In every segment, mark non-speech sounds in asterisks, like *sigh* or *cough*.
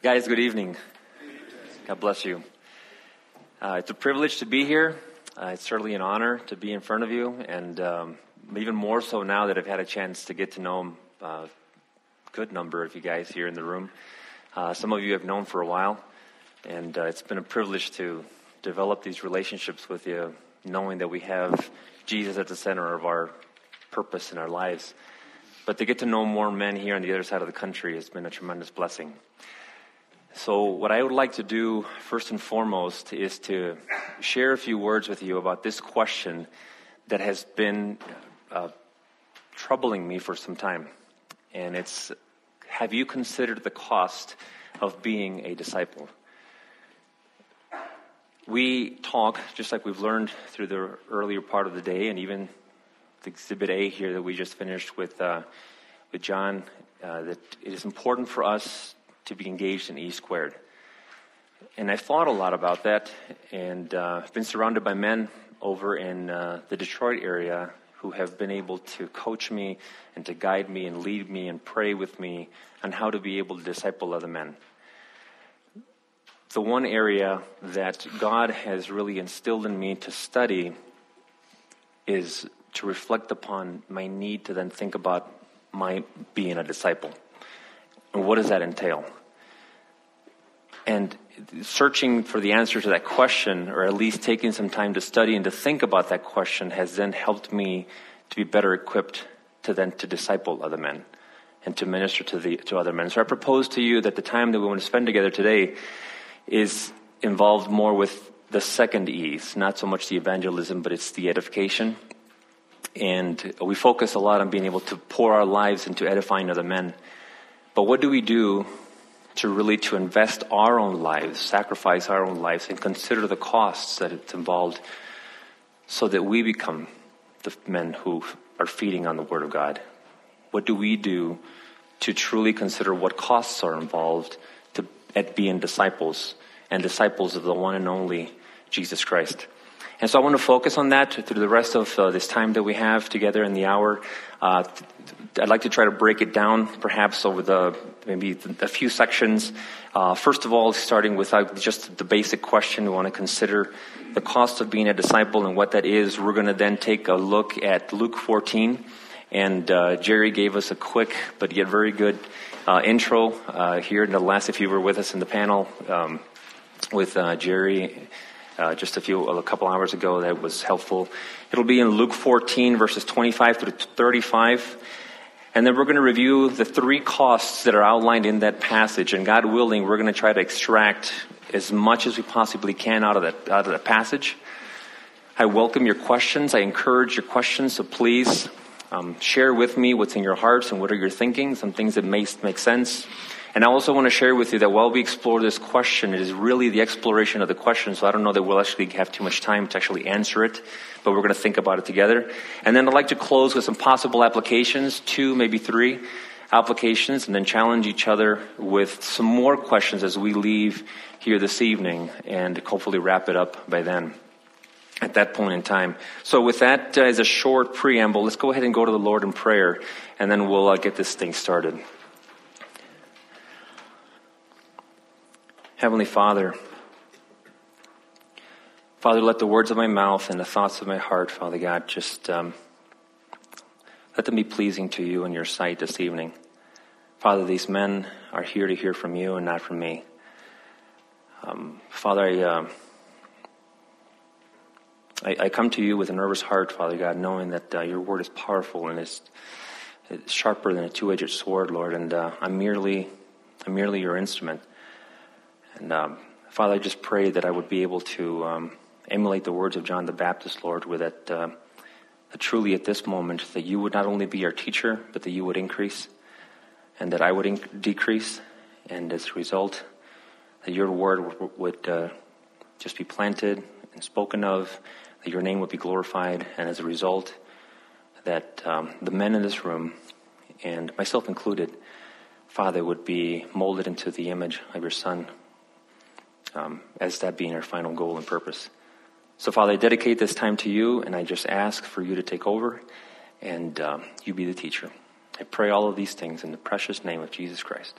Guys, good evening. God bless you. Uh, it's a privilege to be here. Uh, it's certainly an honor to be in front of you, and um, even more so now that I've had a chance to get to know a uh, good number of you guys here in the room. Uh, some of you have known for a while, and uh, it's been a privilege to develop these relationships with you, knowing that we have Jesus at the center of our purpose in our lives. But to get to know more men here on the other side of the country has been a tremendous blessing. So, what I would like to do first and foremost is to share a few words with you about this question that has been uh, troubling me for some time. And it's Have you considered the cost of being a disciple? We talk, just like we've learned through the earlier part of the day, and even the exhibit A here that we just finished with, uh, with John, uh, that it is important for us to be engaged in E squared. And I've thought a lot about that, and uh, I've been surrounded by men over in uh, the Detroit area who have been able to coach me and to guide me and lead me and pray with me on how to be able to disciple other men. The one area that God has really instilled in me to study is to reflect upon my need to then think about my being a disciple. What does that entail? And searching for the answer to that question, or at least taking some time to study and to think about that question, has then helped me to be better equipped to then to disciple other men and to minister to the to other men. So I propose to you that the time that we want to spend together today is involved more with the second E's, not so much the evangelism, but it's the edification. And we focus a lot on being able to pour our lives into edifying other men. But what do we do to really to invest our own lives, sacrifice our own lives, and consider the costs that it's involved so that we become the men who are feeding on the Word of God? What do we do to truly consider what costs are involved to, at being disciples and disciples of the one and only Jesus Christ? And so I want to focus on that through the rest of uh, this time that we have together in the hour. Uh, I'd like to try to break it down perhaps over the maybe a few sections. Uh, first of all, starting with uh, just the basic question, we want to consider the cost of being a disciple and what that is. We're going to then take a look at Luke 14. And uh, Jerry gave us a quick but yet very good uh, intro here in the last, if you were with us in the panel um, with Jerry uh, just a few, a couple hours ago that was helpful. It'll be in Luke 14, verses 25 through 35. And then we're going to review the three costs that are outlined in that passage. And God willing, we're going to try to extract as much as we possibly can out of that, out of that passage. I welcome your questions. I encourage your questions. So please um, share with me what's in your hearts and what are your thinking, some things that may make sense. And I also want to share with you that while we explore this question, it is really the exploration of the question. So I don't know that we'll actually have too much time to actually answer it, but we're going to think about it together. And then I'd like to close with some possible applications, two, maybe three applications, and then challenge each other with some more questions as we leave here this evening and hopefully wrap it up by then at that point in time. So with that uh, as a short preamble, let's go ahead and go to the Lord in prayer, and then we'll uh, get this thing started. Heavenly Father, Father, let the words of my mouth and the thoughts of my heart, Father God, just um, let them be pleasing to you in your sight this evening. Father, these men are here to hear from you and not from me. Um, Father, I, uh, I, I, come to you with a nervous heart, Father God, knowing that uh, your word is powerful and it's, it's sharper than a two-edged sword, Lord, and uh, I'm merely, I'm merely your instrument. And um, Father, I just pray that I would be able to um, emulate the words of John the Baptist, Lord, with that, uh, that truly at this moment that you would not only be our teacher, but that you would increase, and that I would inc- decrease, and as a result, that your word w- would uh, just be planted and spoken of, that your name would be glorified, and as a result, that um, the men in this room, and myself included, Father, would be molded into the image of your Son, um, as that being our final goal and purpose. So, Father, I dedicate this time to you, and I just ask for you to take over and um, you be the teacher. I pray all of these things in the precious name of Jesus Christ.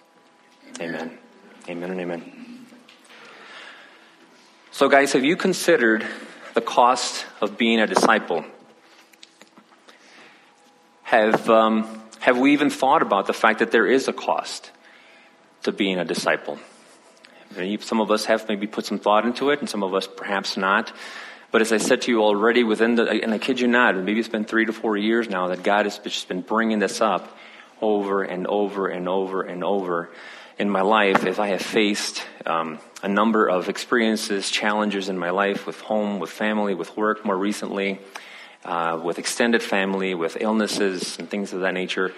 Amen. Amen and amen. So, guys, have you considered the cost of being a disciple? Have, um, have we even thought about the fact that there is a cost to being a disciple? Some of us have maybe put some thought into it, and some of us perhaps not. But as I said to you already, within the, and I kid you not, maybe it's been three to four years now that God has just been bringing this up over and over and over and over in my life as I have faced um, a number of experiences, challenges in my life with home, with family, with work more recently, uh, with extended family, with illnesses and things of that nature.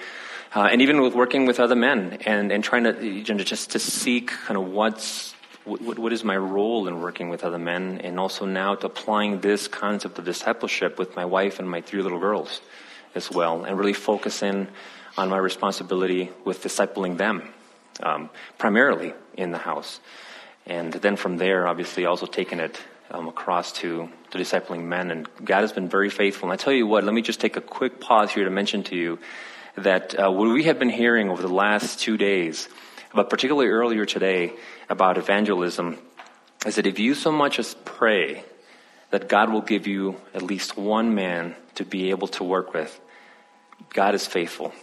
Uh, and even with working with other men and, and trying to you know, just to seek kind of what's what, what is my role in working with other men, and also now to applying this concept of discipleship with my wife and my three little girls as well, and really focusing on my responsibility with discipling them, um, primarily in the house. And then from there, obviously, also taking it um, across to, to discipling men. And God has been very faithful. And I tell you what, let me just take a quick pause here to mention to you that uh, what we have been hearing over the last two days, but particularly earlier today about evangelism, is that if you so much as pray that God will give you at least one man to be able to work with, God is faithful.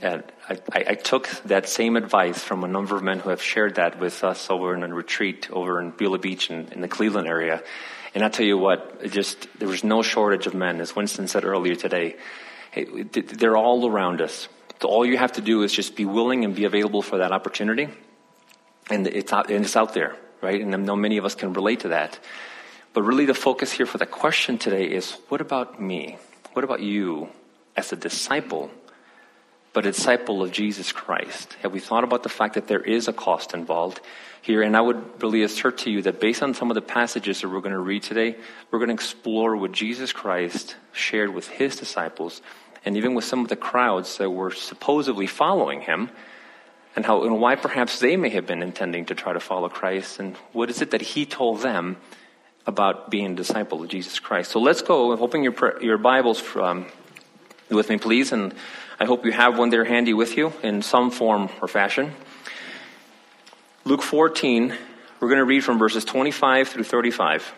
And I, I, took that same advice from a number of men who have shared that with us over in a retreat over in Beulah Beach in, in the Cleveland area. And I tell you what, just there was no shortage of men, as Winston said earlier today. Hey, they're all around us. So all you have to do is just be willing and be available for that opportunity, and it's out, and it's out there, right? And I know many of us can relate to that. But really, the focus here for the question today is: What about me? What about you as a disciple but a disciple of Jesus Christ? Have we thought about the fact that there is a cost involved here? And I would really assert to you that based on some of the passages that we're going to read today, we're going to explore what Jesus Christ shared with his disciples and even with some of the crowds that were supposedly following him and how and why perhaps they may have been intending to try to follow Christ and what is it that he told them about being a disciple of Jesus Christ. So let's go, hoping your, your Bibles from, with me, please, and I hope you have one there handy with you in some form or fashion. Luke 14, we're going to read from verses 25 through 35.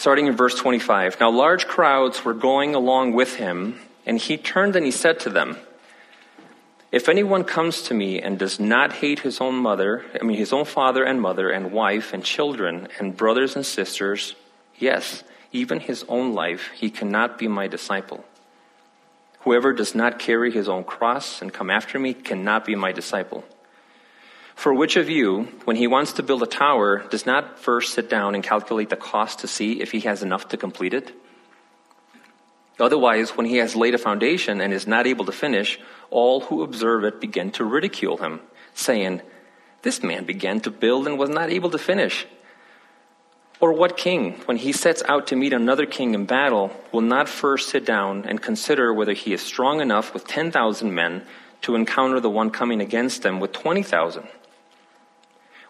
Starting in verse 25. Now, large crowds were going along with him, and he turned and he said to them, If anyone comes to me and does not hate his own mother, I mean, his own father and mother, and wife and children, and brothers and sisters, yes, even his own life, he cannot be my disciple. Whoever does not carry his own cross and come after me cannot be my disciple. For which of you, when he wants to build a tower, does not first sit down and calculate the cost to see if he has enough to complete it? Otherwise, when he has laid a foundation and is not able to finish, all who observe it begin to ridicule him, saying, This man began to build and was not able to finish. Or what king, when he sets out to meet another king in battle, will not first sit down and consider whether he is strong enough with 10,000 men to encounter the one coming against them with 20,000?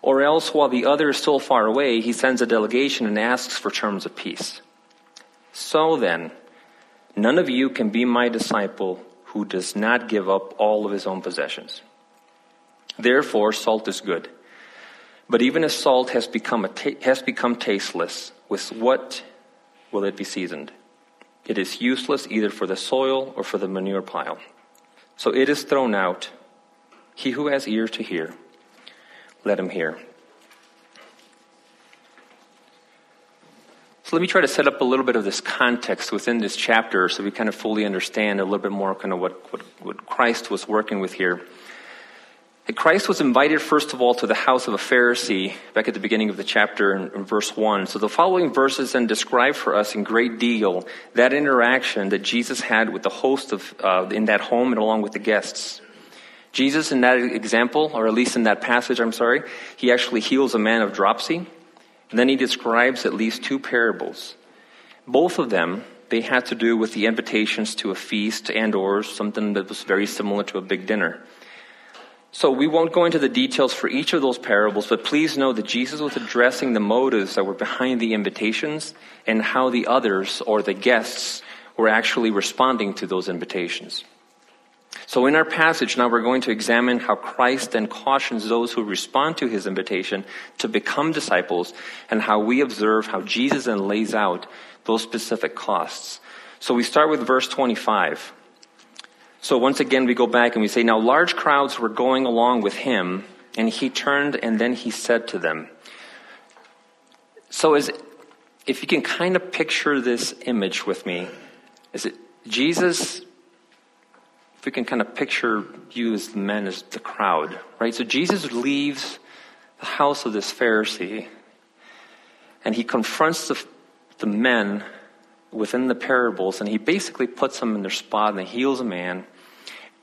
Or else, while the other is still far away, he sends a delegation and asks for terms of peace. So then, none of you can be my disciple who does not give up all of his own possessions. Therefore, salt is good. But even as salt has become, has become tasteless, with what will it be seasoned? It is useless either for the soil or for the manure pile. So it is thrown out. He who has ears to hear, let him hear. So let me try to set up a little bit of this context within this chapter so we kind of fully understand a little bit more kind of what, what, what Christ was working with here. Christ was invited, first of all, to the house of a Pharisee back at the beginning of the chapter in, in, verse 1. So the following verses then describe for us in great deal that interaction that Jesus had with the host of, uh, in that home and along with the guests. Jesus, in that example, or at least in that passage, I'm sorry, he actually heals a man of dropsy. And then he describes at least two parables. Both of them, they had to do with the invitations to a feast and or something that was very similar to a big dinner. So we won't go into the details for each of those parables, but please know that Jesus was addressing the motives that were behind the invitations and how the others or the guests were actually responding to those invitations. So, in our passage, now we're going to examine how Christ then cautions those who respond to his invitation to become disciples and how we observe how Jesus then lays out those specific costs. So, we start with verse 25. So, once again, we go back and we say, Now large crowds were going along with him, and he turned and then he said to them. So, as, if you can kind of picture this image with me, is it Jesus if we can kind of picture you as the men as the crowd, right? So Jesus leaves the house of this Pharisee and he confronts the, the men within the parables and he basically puts them in their spot and he heals a man.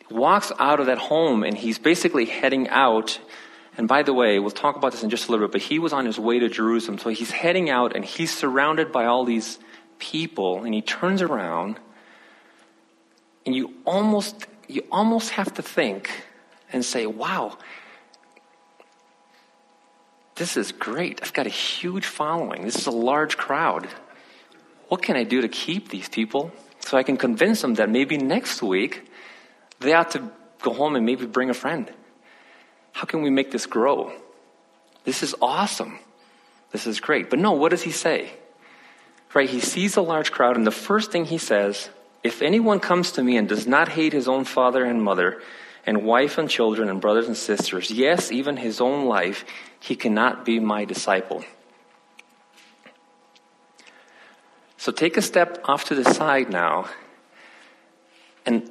Walks out of that home and he's basically heading out. And by the way, we'll talk about this in just a little bit, but he was on his way to Jerusalem. So he's heading out and he's surrounded by all these people and he turns around and you almost you almost have to think and say, wow, this is great. I've got a huge following. This is a large crowd. What can I do to keep these people so I can convince them that maybe next week they ought to go home and maybe bring a friend? How can we make this grow? This is awesome. This is great. But no, what does he say? Right? He sees a large crowd, and the first thing he says if anyone comes to me and does not hate his own father and mother, and wife and children and brothers and sisters, yes, even his own life, he cannot be my disciple. So take a step off to the side now and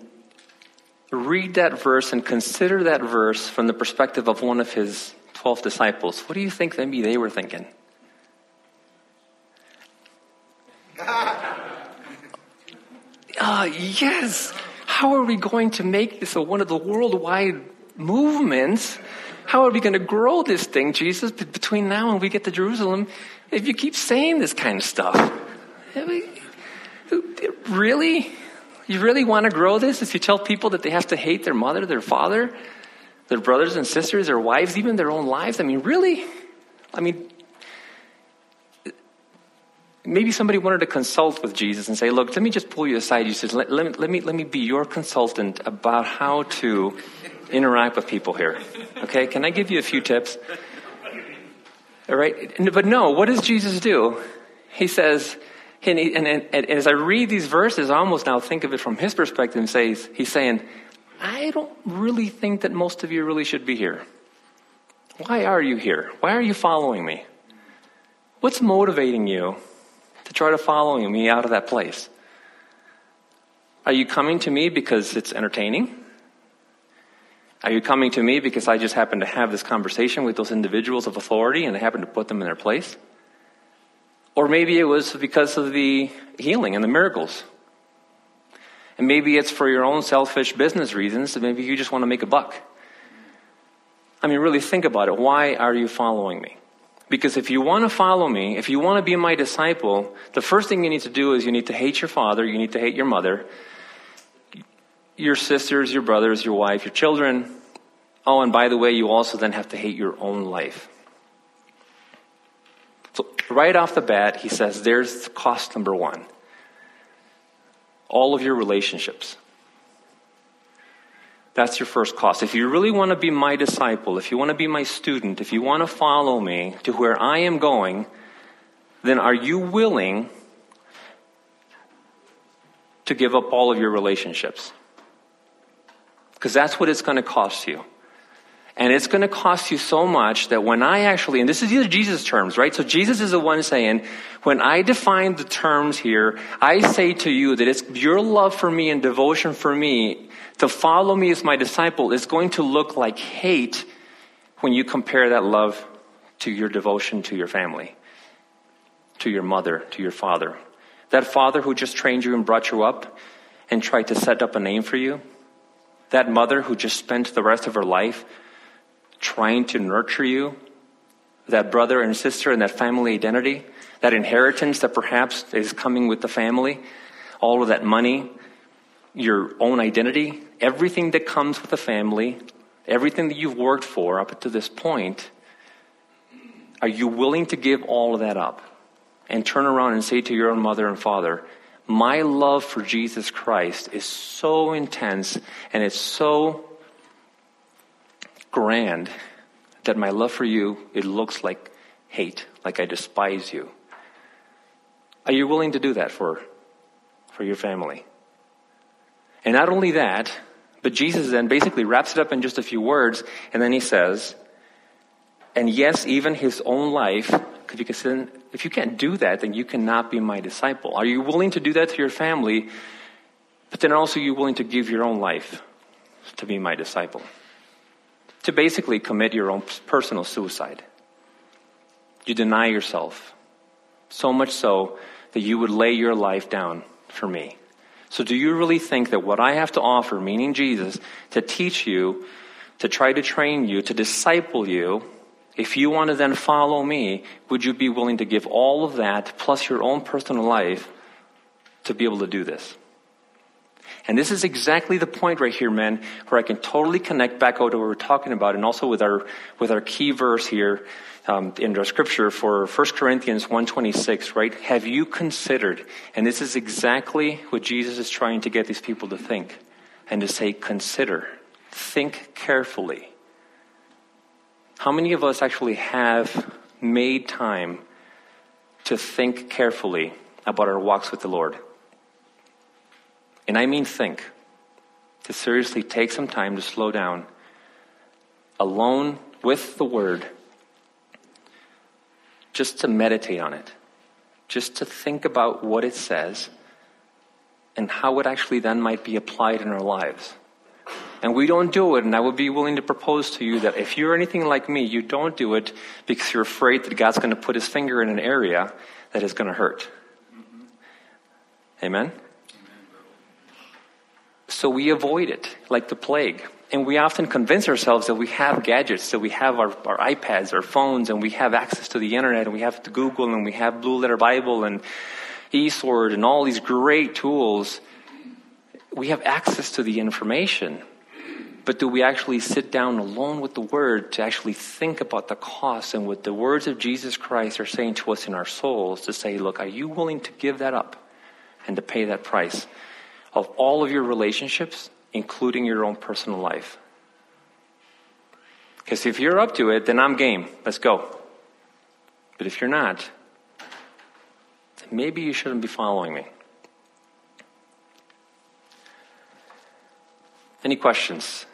read that verse and consider that verse from the perspective of one of his 12 disciples. What do you think maybe they were thinking? *laughs* uh, yes, how are we going to make this a, one of the worldwide movements? How are we going to grow this thing, Jesus, between now and we get to Jerusalem if you keep saying this kind of stuff? Really? You really want to grow this if you tell people that they have to hate their mother, their father, their brothers and sisters, their wives, even their own lives? I mean, really? I mean, maybe somebody wanted to consult with Jesus and say, look, let me just pull you aside. Said, let, let, let, me, let me be your consultant about how to interact with people here. Okay, can I give you a few tips? All right, but no, what does Jesus do? He says, and, he, and, and, and as I read these verses, I almost now think of it from his perspective and says, he's saying, I don't really think that most of you really should be here. Why are you here? Why are you following me? What's motivating you to try to follow me out of that place? Are you coming to me because it's entertaining? Are you coming to me because I just happen to have this conversation with those individuals of authority and I happen to put them in their place? Or maybe it was because of the healing and the miracles. And maybe it's for your own selfish business reasons, maybe you just want to make a buck. I mean, really think about it. Why are you following me? Because if you want to follow me, if you want to be my disciple, the first thing you need to do is you need to hate your father, you need to hate your mother, your sisters, your brothers, your wife, your children. Oh, and by the way, you also then have to hate your own life. So, right off the bat, he says there's cost number one all of your relationships. That's your first cost. If you really want to be my disciple, if you want to be my student, if you want to follow me to where I am going, then are you willing to give up all of your relationships? Because that's what it's going to cost you. And it's going to cost you so much that when I actually, and this is Jesus' terms, right? So Jesus is the one saying, when I define the terms here, I say to you that it's your love for me and devotion for me to follow me as my disciple is going to look like hate when you compare that love to your devotion to your family, to your mother, to your father. That father who just trained you and brought you up and tried to set up a name for you. That mother who just spent the rest of her life trying to nurture you. That brother and sister and that family identity. That inheritance that perhaps is coming with the family. All of that money. Your own identity everything that comes with a family, everything that you've worked for up to this point, are you willing to give all of that up and turn around and say to your own mother and father, My love for Jesus Christ is so intense and it's so grand that my love for you, it looks like hate, like I despise you. Are you willing to do that for, for your family? And not only that, but Jesus then basically wraps it up in just a few words, and then he says, and yes, even his own life, because you if you can't do that, then you cannot be my disciple. Are you willing to do that to your family? But then also, you willing to give your own life to be my disciple? To basically commit your own personal suicide. You deny yourself. So much so that you would lay your life down for me. So, do you really think that what I have to offer, meaning Jesus, to teach you, to try to train you, to disciple you, if you want to then follow me, would you be willing to give all of that plus your own personal life to be able to do this? And this is exactly the point right here, men, where I can totally connect back out to what we're talking about and also with our, with our key verse here um, in our scripture for 1 Corinthians 1.26, right? Have you considered, and this is exactly what Jesus is trying to get these people to think and to say, consider, think carefully how many of us actually have made time to think carefully about our walks with the Lord? And I mean think. To seriously take some time to slow down, alone with the Word, just to meditate on it, just to think about what it says and how it actually then might be applied in our lives. And we don't do it, and I would be willing to propose to you that if you're anything like me, you don't do it because you're afraid that God's going to put his finger in an area that is going to hurt. Amen? So we avoid it like the plague. And we often convince ourselves that we have gadgets, that we have our, our iPads, our phones, and we have access to the internet, and we have Google, and we have Blue Letter Bible, and eSword, and all these great tools. We have access to the information. But do we actually sit down alone with the Word to actually think about the cost and what the words of Jesus Christ are saying to us in our souls to say, look, are you willing to give that up and to pay that price of all of your relationships, including your own personal life? Because if you're up to it, then I'm game. Let's go. But if you're not, maybe you shouldn't be following me. Any questions?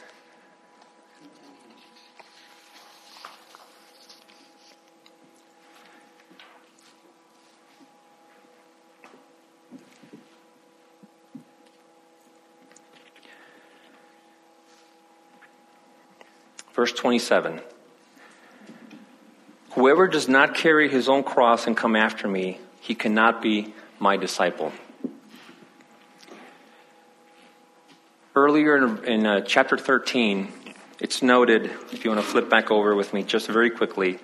Verse 27. Whoever does not carry his own cross and come after me, he cannot be my disciple. Earlier in, in uh, chapter 13, it's noted, if you want to flip back over with me just very quickly,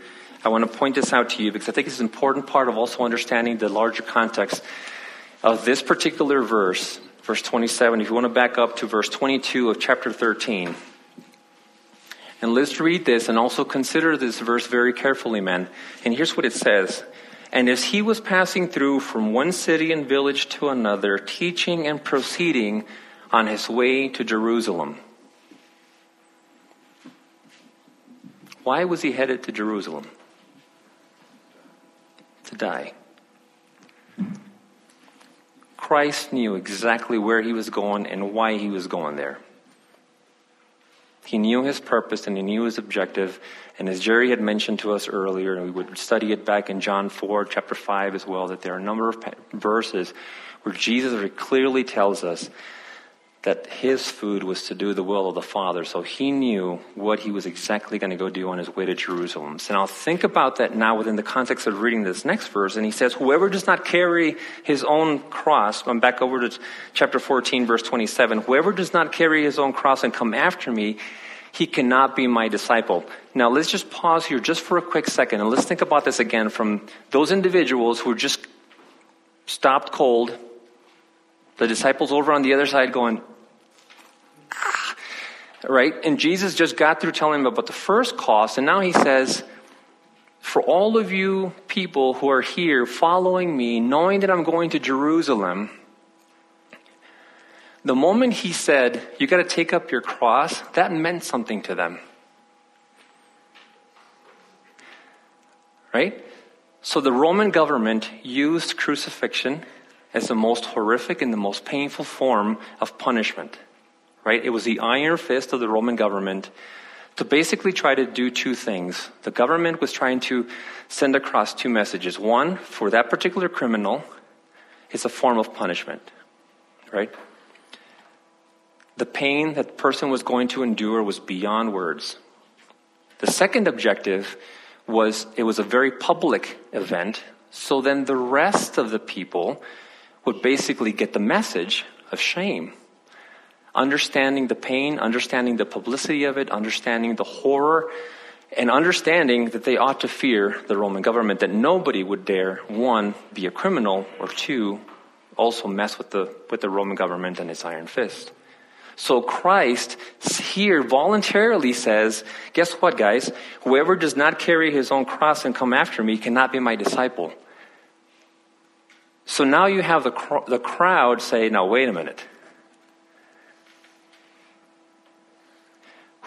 I want to point this out to you because I think it's an important part of also understanding the larger context of this particular verse, verse 27. If you want to back up to verse 22 of chapter 13, and let's read this and also consider this verse very carefully, men. And here's what it says. And as he was passing through from one city and village to another, teaching and proceeding on his way to Jerusalem. Why was he headed to Jerusalem? To die. Christ knew exactly where he was going and why he was going there. He knew his purpose and he knew his objective. And as Jerry had mentioned to us earlier, and we would study it back in John 4, chapter 5 as well, that there are a number of verses where Jesus clearly tells us that his food was to do the will of the Father. So he knew what he was exactly going to go do on his way to Jerusalem. So now think about that now within the context of reading this next verse. And he says, whoever does not carry his own cross, I'm back over to chapter 14, verse 27, whoever does not carry his own cross and come after me, he cannot be my disciple. Now let's just pause here just for a quick second and let's think about this again from those individuals who just stopped cold the disciples over on the other side going, ah, right? And Jesus just got through telling them about the first cost, and now he says, for all of you people who are here following me, knowing that I'm going to Jerusalem, The moment he said, You got to take up your cross, that meant something to them. Right? So the Roman government used crucifixion as the most horrific and the most painful form of punishment. Right? It was the iron fist of the Roman government to basically try to do two things. The government was trying to send across two messages. One, for that particular criminal, it's a form of punishment. Right? The pain that the person was going to endure was beyond words. The second objective was it was a very public event, so then the rest of the people would basically get the message of shame. Understanding the pain, understanding the publicity of it, understanding the horror, and understanding that they ought to fear the Roman government, that nobody would dare, one, be a criminal, or two, also mess with the, with the Roman government and its iron fist. So Christ here voluntarily says, guess what, guys? Whoever does not carry his own cross and come after me cannot be my disciple. So now you have the, cr- the crowd say, now wait a minute.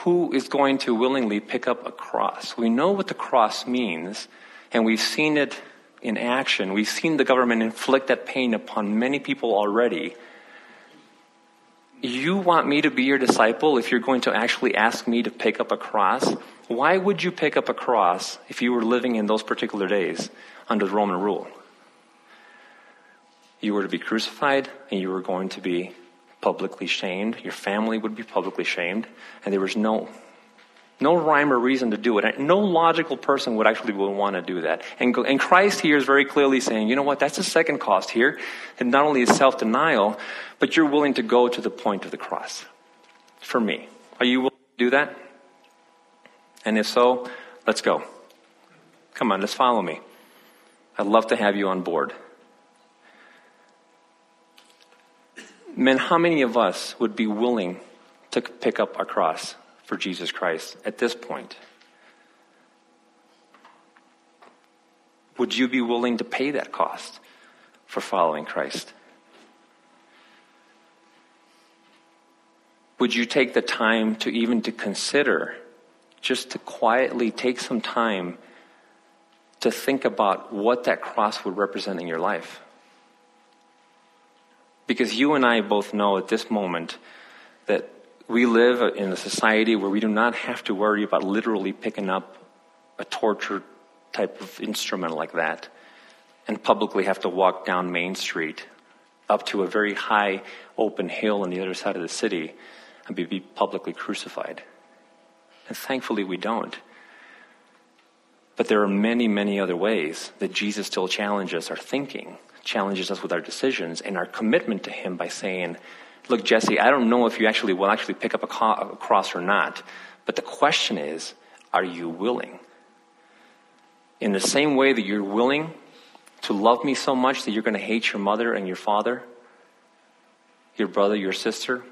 Who is going to willingly pick up a cross? We know what the cross means, and we've seen it in action. We've seen the government inflict that pain upon many people already you want me to be your disciple if you're going to actually ask me to pick up a cross? Why would you pick up a cross if you were living in those particular days under the Roman rule? You were to be crucified and you were going to be publicly shamed. Your family would be publicly shamed. And there was no no rhyme or reason to do it. No logical person would actually want to do that. And, and Christ here is very clearly saying, you know what, that's the second cost here. And not only is self-denial, but you're willing to go to the point of the cross. For me. Are you willing to do that? And if so, let's go. Come on, let's follow me. I'd love to have you on board. Men, how many of us would be willing to pick up our cross? for Jesus Christ at this point? Would you be willing to pay that cost for following Christ? Would you take the time to even to consider, just to quietly take some time to think about what that cross would represent in your life? Because you and I both know at this moment that we live in a society where we do not have to worry about literally picking up a torture type of instrument like that and publicly have to walk down Main Street up to a very high open hill on the other side of the city and be, be publicly crucified. And thankfully we don't. But there are many, many other ways that Jesus still challenges our thinking, challenges us with our decisions and our commitment to Him by saying, Look, Jesse, I don't know if you actually will actually pick up a, co- a cross or not, but the question is, are you willing? In the same way that you're willing to love me so much that you're going to hate your mother and your father, your brother, your sister,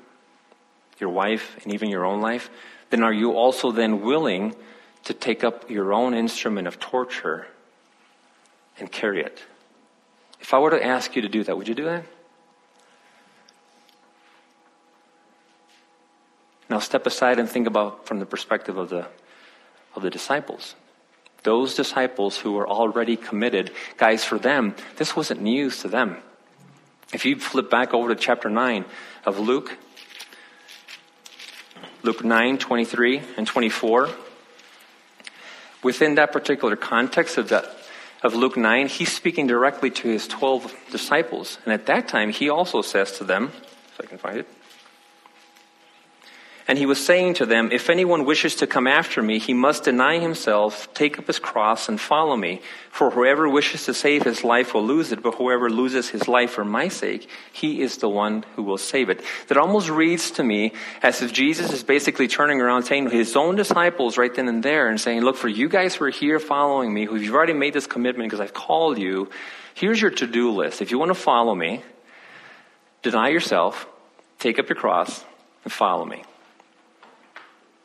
your wife, and even your own life, then are you also then willing to take up your own instrument of torture and carry it? If I were to ask you to do that, would you do that? Now step aside and think about from the perspective of the, of the disciples. Those disciples who were already committed, guys, for them, this wasn't news to them. If you flip back over to chapter 9 of Luke, Luke 9, 23 and 24, within that particular context of that, of Luke 9, he's speaking directly to his 12 disciples. And at that time, he also says to them, if I can find it, and he was saying to them, If anyone wishes to come after me, he must deny himself, take up his cross, and follow me. For whoever wishes to save his life will lose it, but whoever loses his life for my sake, he is the one who will save it. That almost reads to me as if Jesus is basically turning around saying to his own disciples right then and there and saying, Look, for you guys who are here following me, who you've already made this commitment because I've called you, here's your to do list. If you want to follow me, deny yourself, take up your cross, and follow me.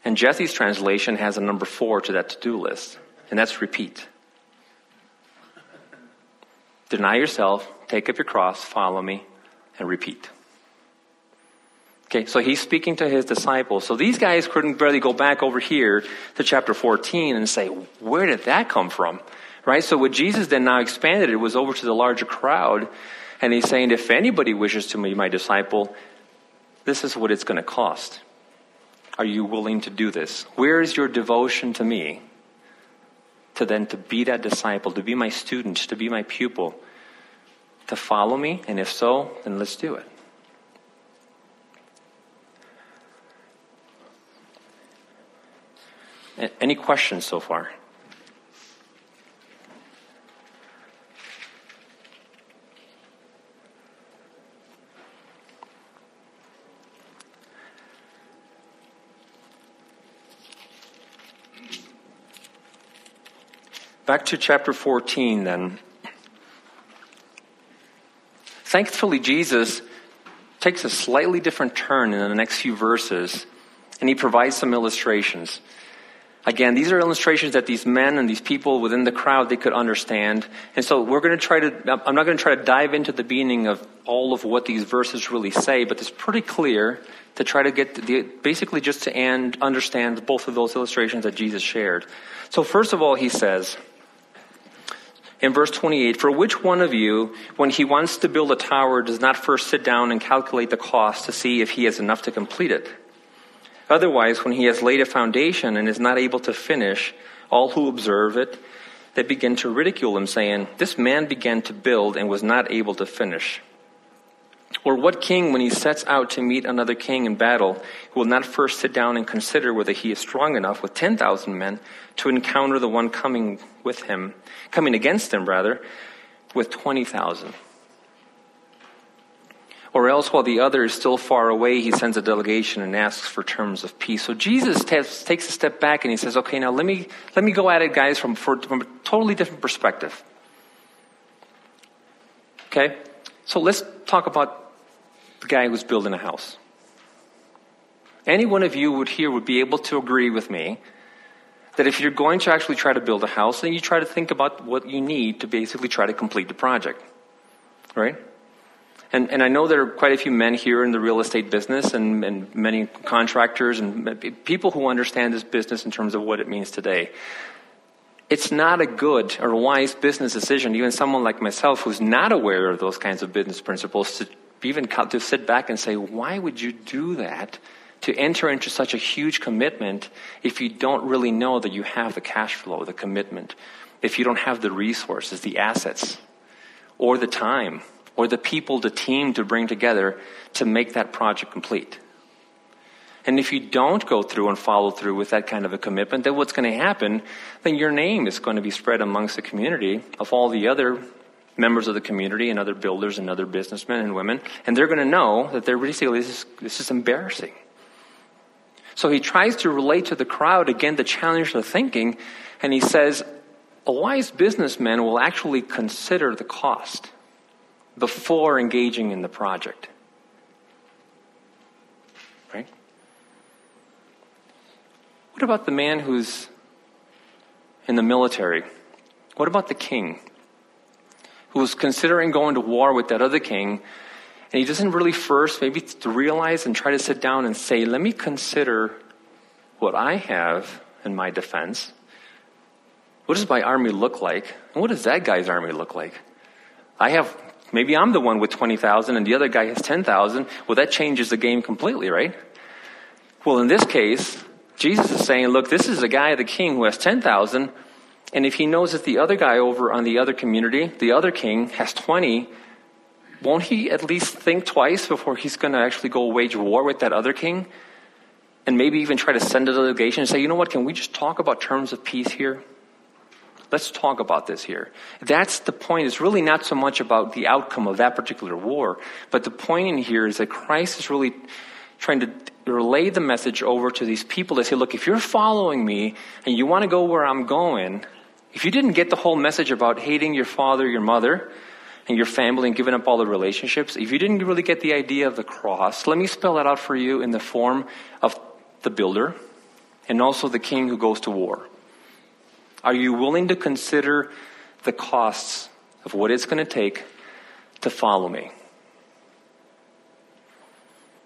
And Jesse's translation has a number four to that to do list, and that's repeat. Deny yourself, take up your cross, follow me, and repeat. Okay, so he's speaking to his disciples. So these guys couldn't barely go back over here to chapter 14 and say, where did that come from? Right? So what Jesus then now expanded it was over to the larger crowd. And he's saying, if anybody wishes to be my disciple, this is what it's going to cost. Are you willing to do this? Where is your devotion to me? To then to be that disciple, to be my student, to be my pupil, to follow me? And if so, then let's do it. Any questions so far? Back to chapter 14 then. Thankfully, Jesus takes a slightly different turn in the next few verses, and he provides some illustrations. Again, these are illustrations that these men and these people within the crowd they could understand. And so we're going to try to I'm not going to try to dive into the meaning of all of what these verses really say, but it's pretty clear to try to get the, basically just to and understand both of those illustrations that Jesus shared. So first of all, he says in verse 28, for which one of you, when he wants to build a tower, does not first sit down and calculate the cost to see if he has enough to complete it? Otherwise, when he has laid a foundation and is not able to finish, all who observe it, they begin to ridicule him, saying, This man began to build and was not able to finish. Or what king, when he sets out to meet another king in battle, will not first sit down and consider whether he is strong enough with 10,000 men to encounter the one coming with him, coming against them rather, with 20,000? Or else, while the other is still far away, he sends a delegation and asks for terms of peace. So Jesus takes, takes a step back and he says, okay, now let me, let me go at it, guys, from, for, from a totally different perspective. Okay? So let's talk about the guy who's building a house. Any one of you would here would be able to agree with me that if you're going to actually try to build a house, then you try to think about what you need to basically try to complete the project. Right? And, and I know there are quite a few men here in the real estate business and, and many contractors and people who understand this business in terms of what it means today. It's not a good or wise business decision, even someone like myself who's not aware of those kinds of business principles, to even to sit back and say, why would you do that? To enter into such a huge commitment if you don't really know that you have the cash flow, the commitment, if you don't have the resources, the assets, or the time or the people, the team to bring together to make that project complete. And if you don't go through and follow through with that kind of a commitment, then what's going to happen? Then your name is going to be spread amongst the community of all the other members of the community and other builders and other businessmen and women, and they're going to know that they're basically this is, this is embarrassing. So he tries to relate to the crowd again to challenge the thinking, and he says, a wise businessman will actually consider the cost before engaging in the project. Right? What about the man who's in the military? What about the king who's considering going to war with that other king? And he doesn't really first maybe to realize and try to sit down and say, let me consider what I have in my defense. What does my army look like? And what does that guy's army look like? I have Maybe I'm the one with 20,000 and the other guy has 10,000. Well, that changes the game completely, right? Well, in this case, Jesus is saying, look, this is a guy, the king, who has 10,000. And if he knows that the other guy over on the other community, the other king, has 20, won't he at least think twice before he's going to actually go wage war with that other king? And maybe even try to send a delegation and say, you know what, can we just talk about terms of peace here? Let's talk about this here. That's the point. It's really not so much about the outcome of that particular war, but the point in here is that Christ is really trying to relay the message over to these people to say, look, if you're following me and you want to go where I'm going, if you didn't get the whole message about hating your father, your mother, and your family and giving up all the relationships, if you didn't really get the idea of the cross, let me spell that out for you in the form of the builder and also the king who goes to war. Are you willing to consider the costs of what it's going to take to follow me?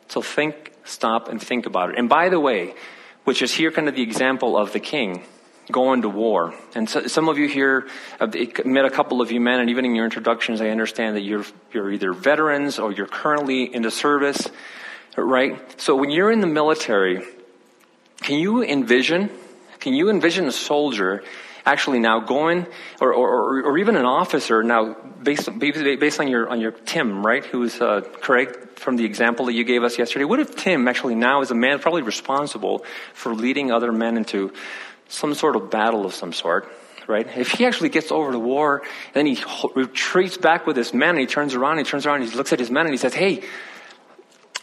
So think, stop, and think about it. And by the way, which is here kind of the example of the king going to war. And so, some of you here, I've met a couple of you men, and even in your introductions, I understand that you're, you're either veterans or you're currently in the service, right? So when you're in the military, can you envision, can you envision a soldier actually now going, or, or, or even an officer now, based, based on your, on your Tim, right, who's uh, Craig from the example that you gave us yesterday, what if Tim actually now is a man probably responsible for leading other men into some sort of battle of some sort, right? If he actually gets over the war, then he retreats back with his men, and he turns around, and he turns around, and he looks at his men, and he says, hey,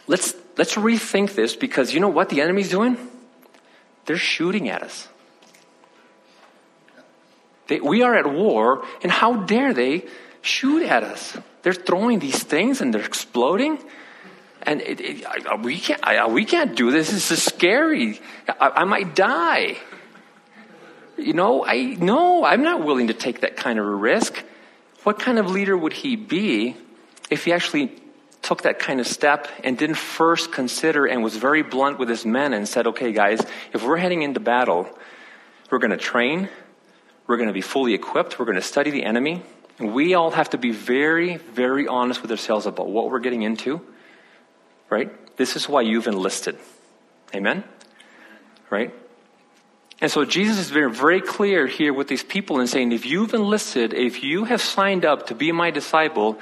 let's, let's rethink this because you know what the enemy's doing? They're shooting at us. They, we are at war, and how dare they shoot at us? They're throwing these things and they're exploding. And it, it, we, can't, I, we can't do this. This is scary. I, I might die. You know, I no, I'm not willing to take that kind of a risk. What kind of leader would he be if he actually took that kind of step and didn't first consider and was very blunt with his men and said, okay, guys, if we're heading into battle, we're going to train, we're going to be fully equipped, we're going to study the enemy, and we all have to be very, very honest with ourselves about what we're getting into, right? This is why you've enlisted. Amen? Right? And so Jesus is very, very clear here with these people and saying, if you've enlisted, if you have signed up to be my disciple,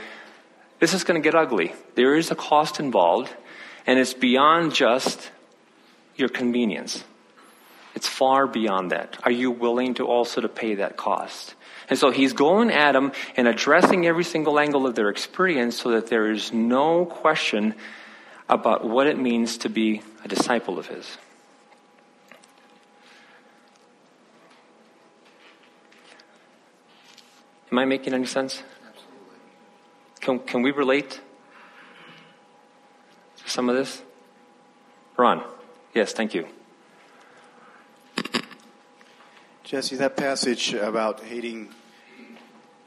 this is going to get ugly. There is a cost involved, and it's beyond just your convenience. It's far beyond that. Are you willing to also to pay that cost? And so he's going at them and addressing every single angle of their experience so that there is no question about what it means to be a disciple of his. Am I making any sense? Can, can we relate to some of this? Ron. Yes, thank you. Jesse, that passage about hating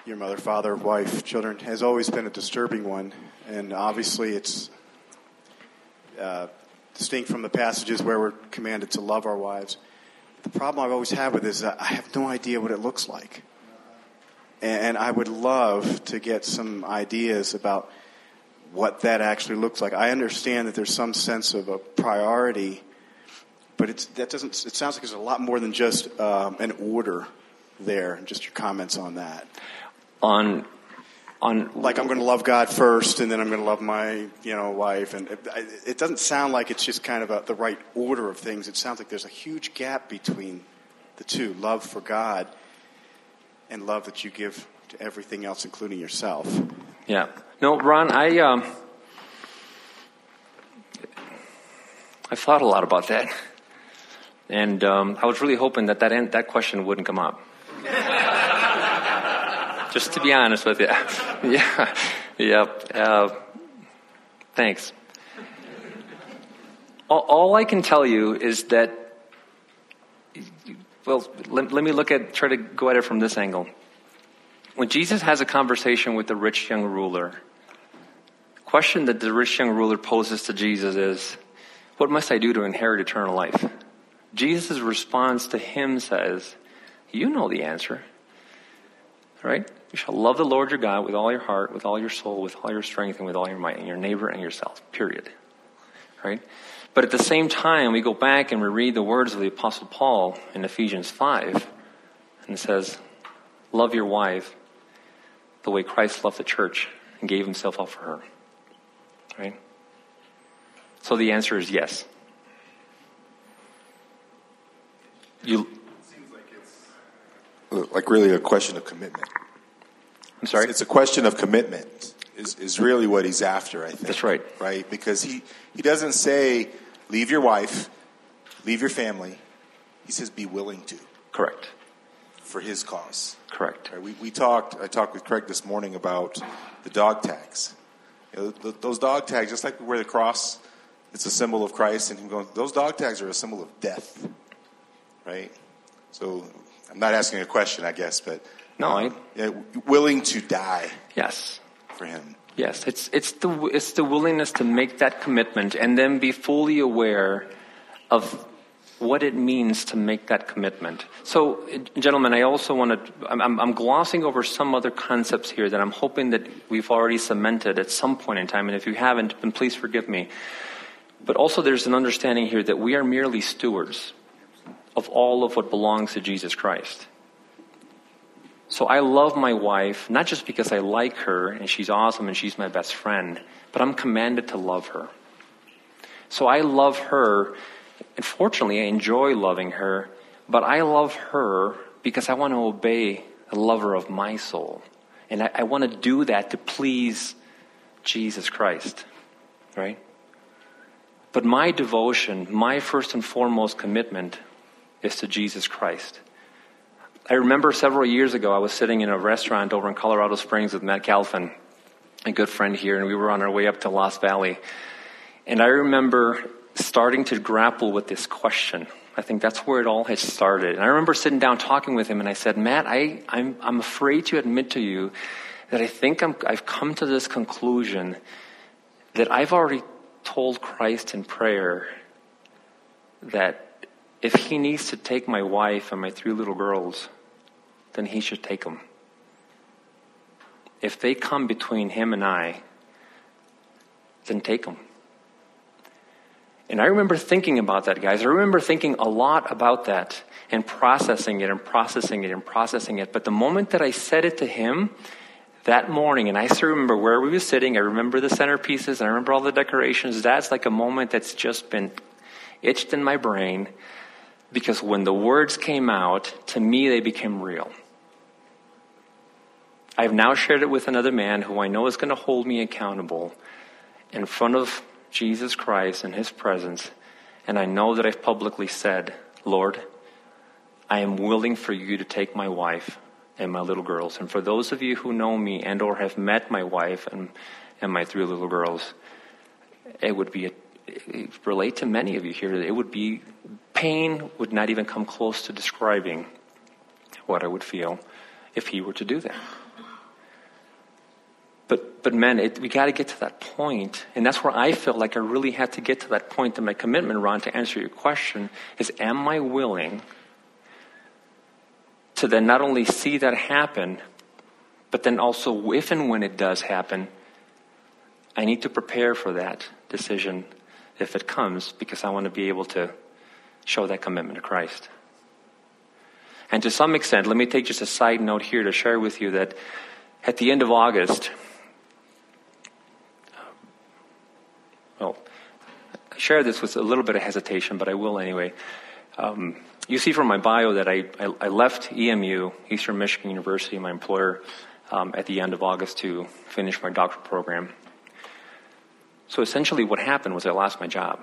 your mother, father, wife, children has always been a disturbing one. And obviously, it's uh, distinct from the passages where we're commanded to love our wives. The problem I've always had with this is I have no idea what it looks like. And I would love to get some ideas about what that actually looks like. I understand that there's some sense of a priority, but it's, that doesn't, it sounds like there's a lot more than just um, an order there. Just your comments on that. On, on like I'm going to love God first, and then I'm going to love my, you know, wife, and it, it doesn't sound like it's just kind of a, the right order of things. It sounds like there's a huge gap between the two: love for God and love that you give to everything else, including yourself. Yeah. No, Ron, I um, I thought a lot about that, and um, I was really hoping that that end, that question wouldn't come up. *laughs* Just to be honest with you, *laughs* yeah, yep. Uh, thanks. All, all I can tell you is that well, let, let me look at, try to go at it from this angle. When Jesus has a conversation with the rich young ruler, question that the rich young ruler poses to Jesus is, What must I do to inherit eternal life? Jesus' response to him says, You know the answer. Right? You shall love the Lord your God with all your heart, with all your soul, with all your strength, and with all your might, and your neighbor and yourself. Period. Right? But at the same time, we go back and we read the words of the Apostle Paul in Ephesians 5, and it says, Love your wife the way Christ loved the church and gave himself up for her. Right? So the answer is yes. You seems like it's like really a question of commitment. I'm sorry. It's a question of commitment. Is is really what he's after. I think that's right. Right, because he he doesn't say Leave your wife, leave your family. He says, be willing to. Correct. For his cause. Correct. Right, we, we talked, I talked with Craig this morning about the dog tags. You know, those dog tags, just like we wear the cross, it's a symbol of Christ, and him going, those dog tags are a symbol of death. Right? So I'm not asking a question, I guess, but no, um, yeah, willing to die. Yes. For him. Yes, it's, it's, the, it's the willingness to make that commitment and then be fully aware of what it means to make that commitment. So, gentlemen, I also want to, I'm, I'm, glossing over some other concepts here that I'm hoping that we've already cemented at some point in time. And if you haven't, then please forgive me. But also, there's an understanding here that we are merely stewards of all of what belongs to Jesus Christ. So I love my wife, not just because I like her and she's awesome and she's my best friend, but I'm commanded to love her. So I love her, and fortunately, I enjoy loving her, but I love her because I want to obey the lover of my soul. And I, I want to do that to please Jesus Christ, right? But my devotion, my first and foremost commitment is to Jesus Christ. I remember several years ago, I was sitting in a restaurant over in Colorado Springs with Matt Calvin, a good friend here, and we were on our way up to Lost Valley. And I remember starting to grapple with this question. I think that's where it all had started. And I remember sitting down talking with him, and I said, Matt, I, I'm, I'm afraid to admit to you that I think I'm, I've come to this conclusion that I've already told Christ in prayer that if he needs to take my wife and my three little girls, then he should take them. If they come between him and I, then take them. And I remember thinking about that, guys. I remember thinking a lot about that and processing it and processing it and processing it. But the moment that I said it to him that morning, and I still remember where we were sitting, I remember the centerpieces, I remember all the decorations. That's like a moment that's just been itched in my brain because when the words came out, to me they became real. I have now shared it with another man who I know is going to hold me accountable in front of Jesus Christ in his presence. And I know that I've publicly said, Lord, I am willing for you to take my wife and my little girls. And for those of you who know me and or have met my wife and, and my three little girls, it would be a, relate to many of you here. It would be pain would not even come close to describing what I would feel if he were to do that. But, but men, it, we got to get to that point. and that's where I felt like I really had to get to that point in my commitment, Ron, to answer your question, is am I willing to then not only see that happen, but then also, if and when it does happen, I need to prepare for that decision if it comes, because I want to be able to show that commitment to Christ. And to some extent, let me take just a side note here to share with you that at the end of August, well, I share this with a little bit of hesitation, but I will anyway. Um, you see from my bio that I, I, I, left EMU, Eastern Michigan University, my employer, um, at the end of August to finish my doctoral program. So essentially, what happened was I lost my job.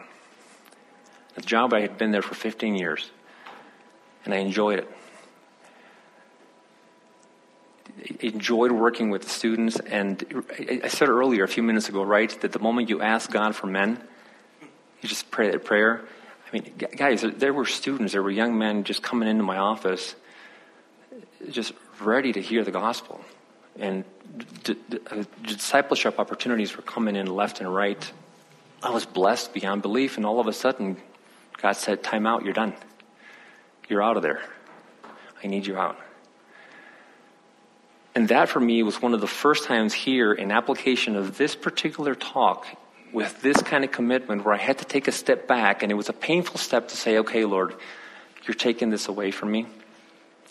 The job I had been there for 15 years, and I enjoyed it. I enjoyed working with the students, and I said earlier, a few minutes ago, right, that the moment you ask God for men, you just pray that prayer. I mean, guys, there were students, there were young men just coming into my office, just ready to hear the gospel. And d- d- uh, discipleship opportunities were coming in left and right. I was blessed beyond belief, and all of a sudden, God said, Time out, you're done. You're out of there. I need you out. And that for me was one of the first times here in application of this particular talk with this kind of commitment where I had to take a step back and it was a painful step to say, okay, Lord, you're taking this away from me.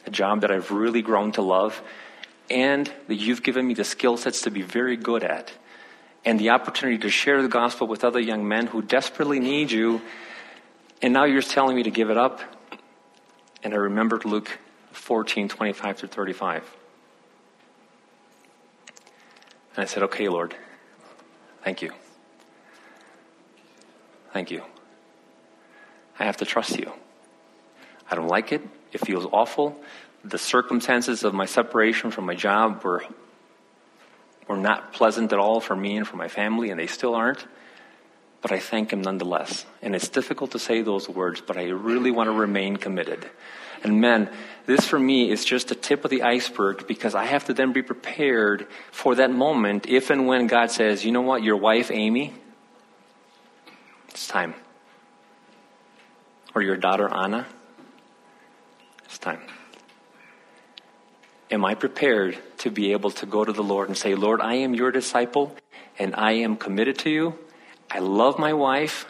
A job that I've really grown to love and that you've given me the skill sets to be very good at and the opportunity to share the gospel with other young men who desperately need you and now you're telling me to give it up? And I remembered Luke 14, 25 to 35. And I said, Okay, Lord, thank you. Thank you. I have to trust you. I don't like it. It feels awful. The circumstances of my separation from my job were, were not pleasant at all for me and for my family, and they still aren't. but I thank Him nonetheless. And it's difficult to say those words, but I really want to remain committed. And men, this for me is just the tip of the iceberg because I have to then be prepared for that moment if and when God says, you know what, your wife, Amy, it's time. Or your daughter, Anna, it's time. Am I prepared to be able to go to the Lord and say, Lord, I am your disciple and I am committed to you. I love my wife,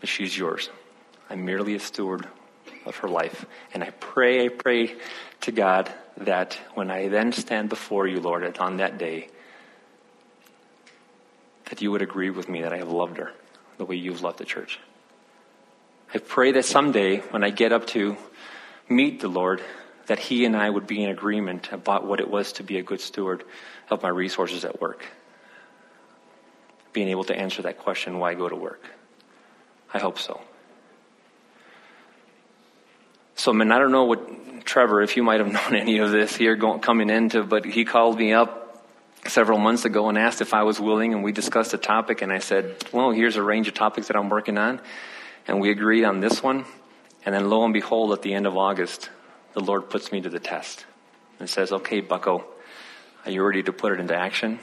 but she's yours. I'm merely a steward of her life. And I pray, I pray to God that when I then stand before you, Lord, on that day, that you would agree with me that I have loved her the way you've loved the church. I pray that someday when I get up to meet the Lord, that He and I would be in agreement about what it was to be a good steward of my resources at work. Being able to answer that question, why go to work? I hope so. So, man, I don't know what Trevor, if you might have *laughs* known any of this here going, coming into, but he called me up several months ago and asked if I was willing, and we discussed a topic, and I said, well, here's a range of topics that I'm working on, and we agreed on this one, and then lo and behold, at the end of August, the Lord puts me to the test and says, okay, bucko, are you ready to put it into action?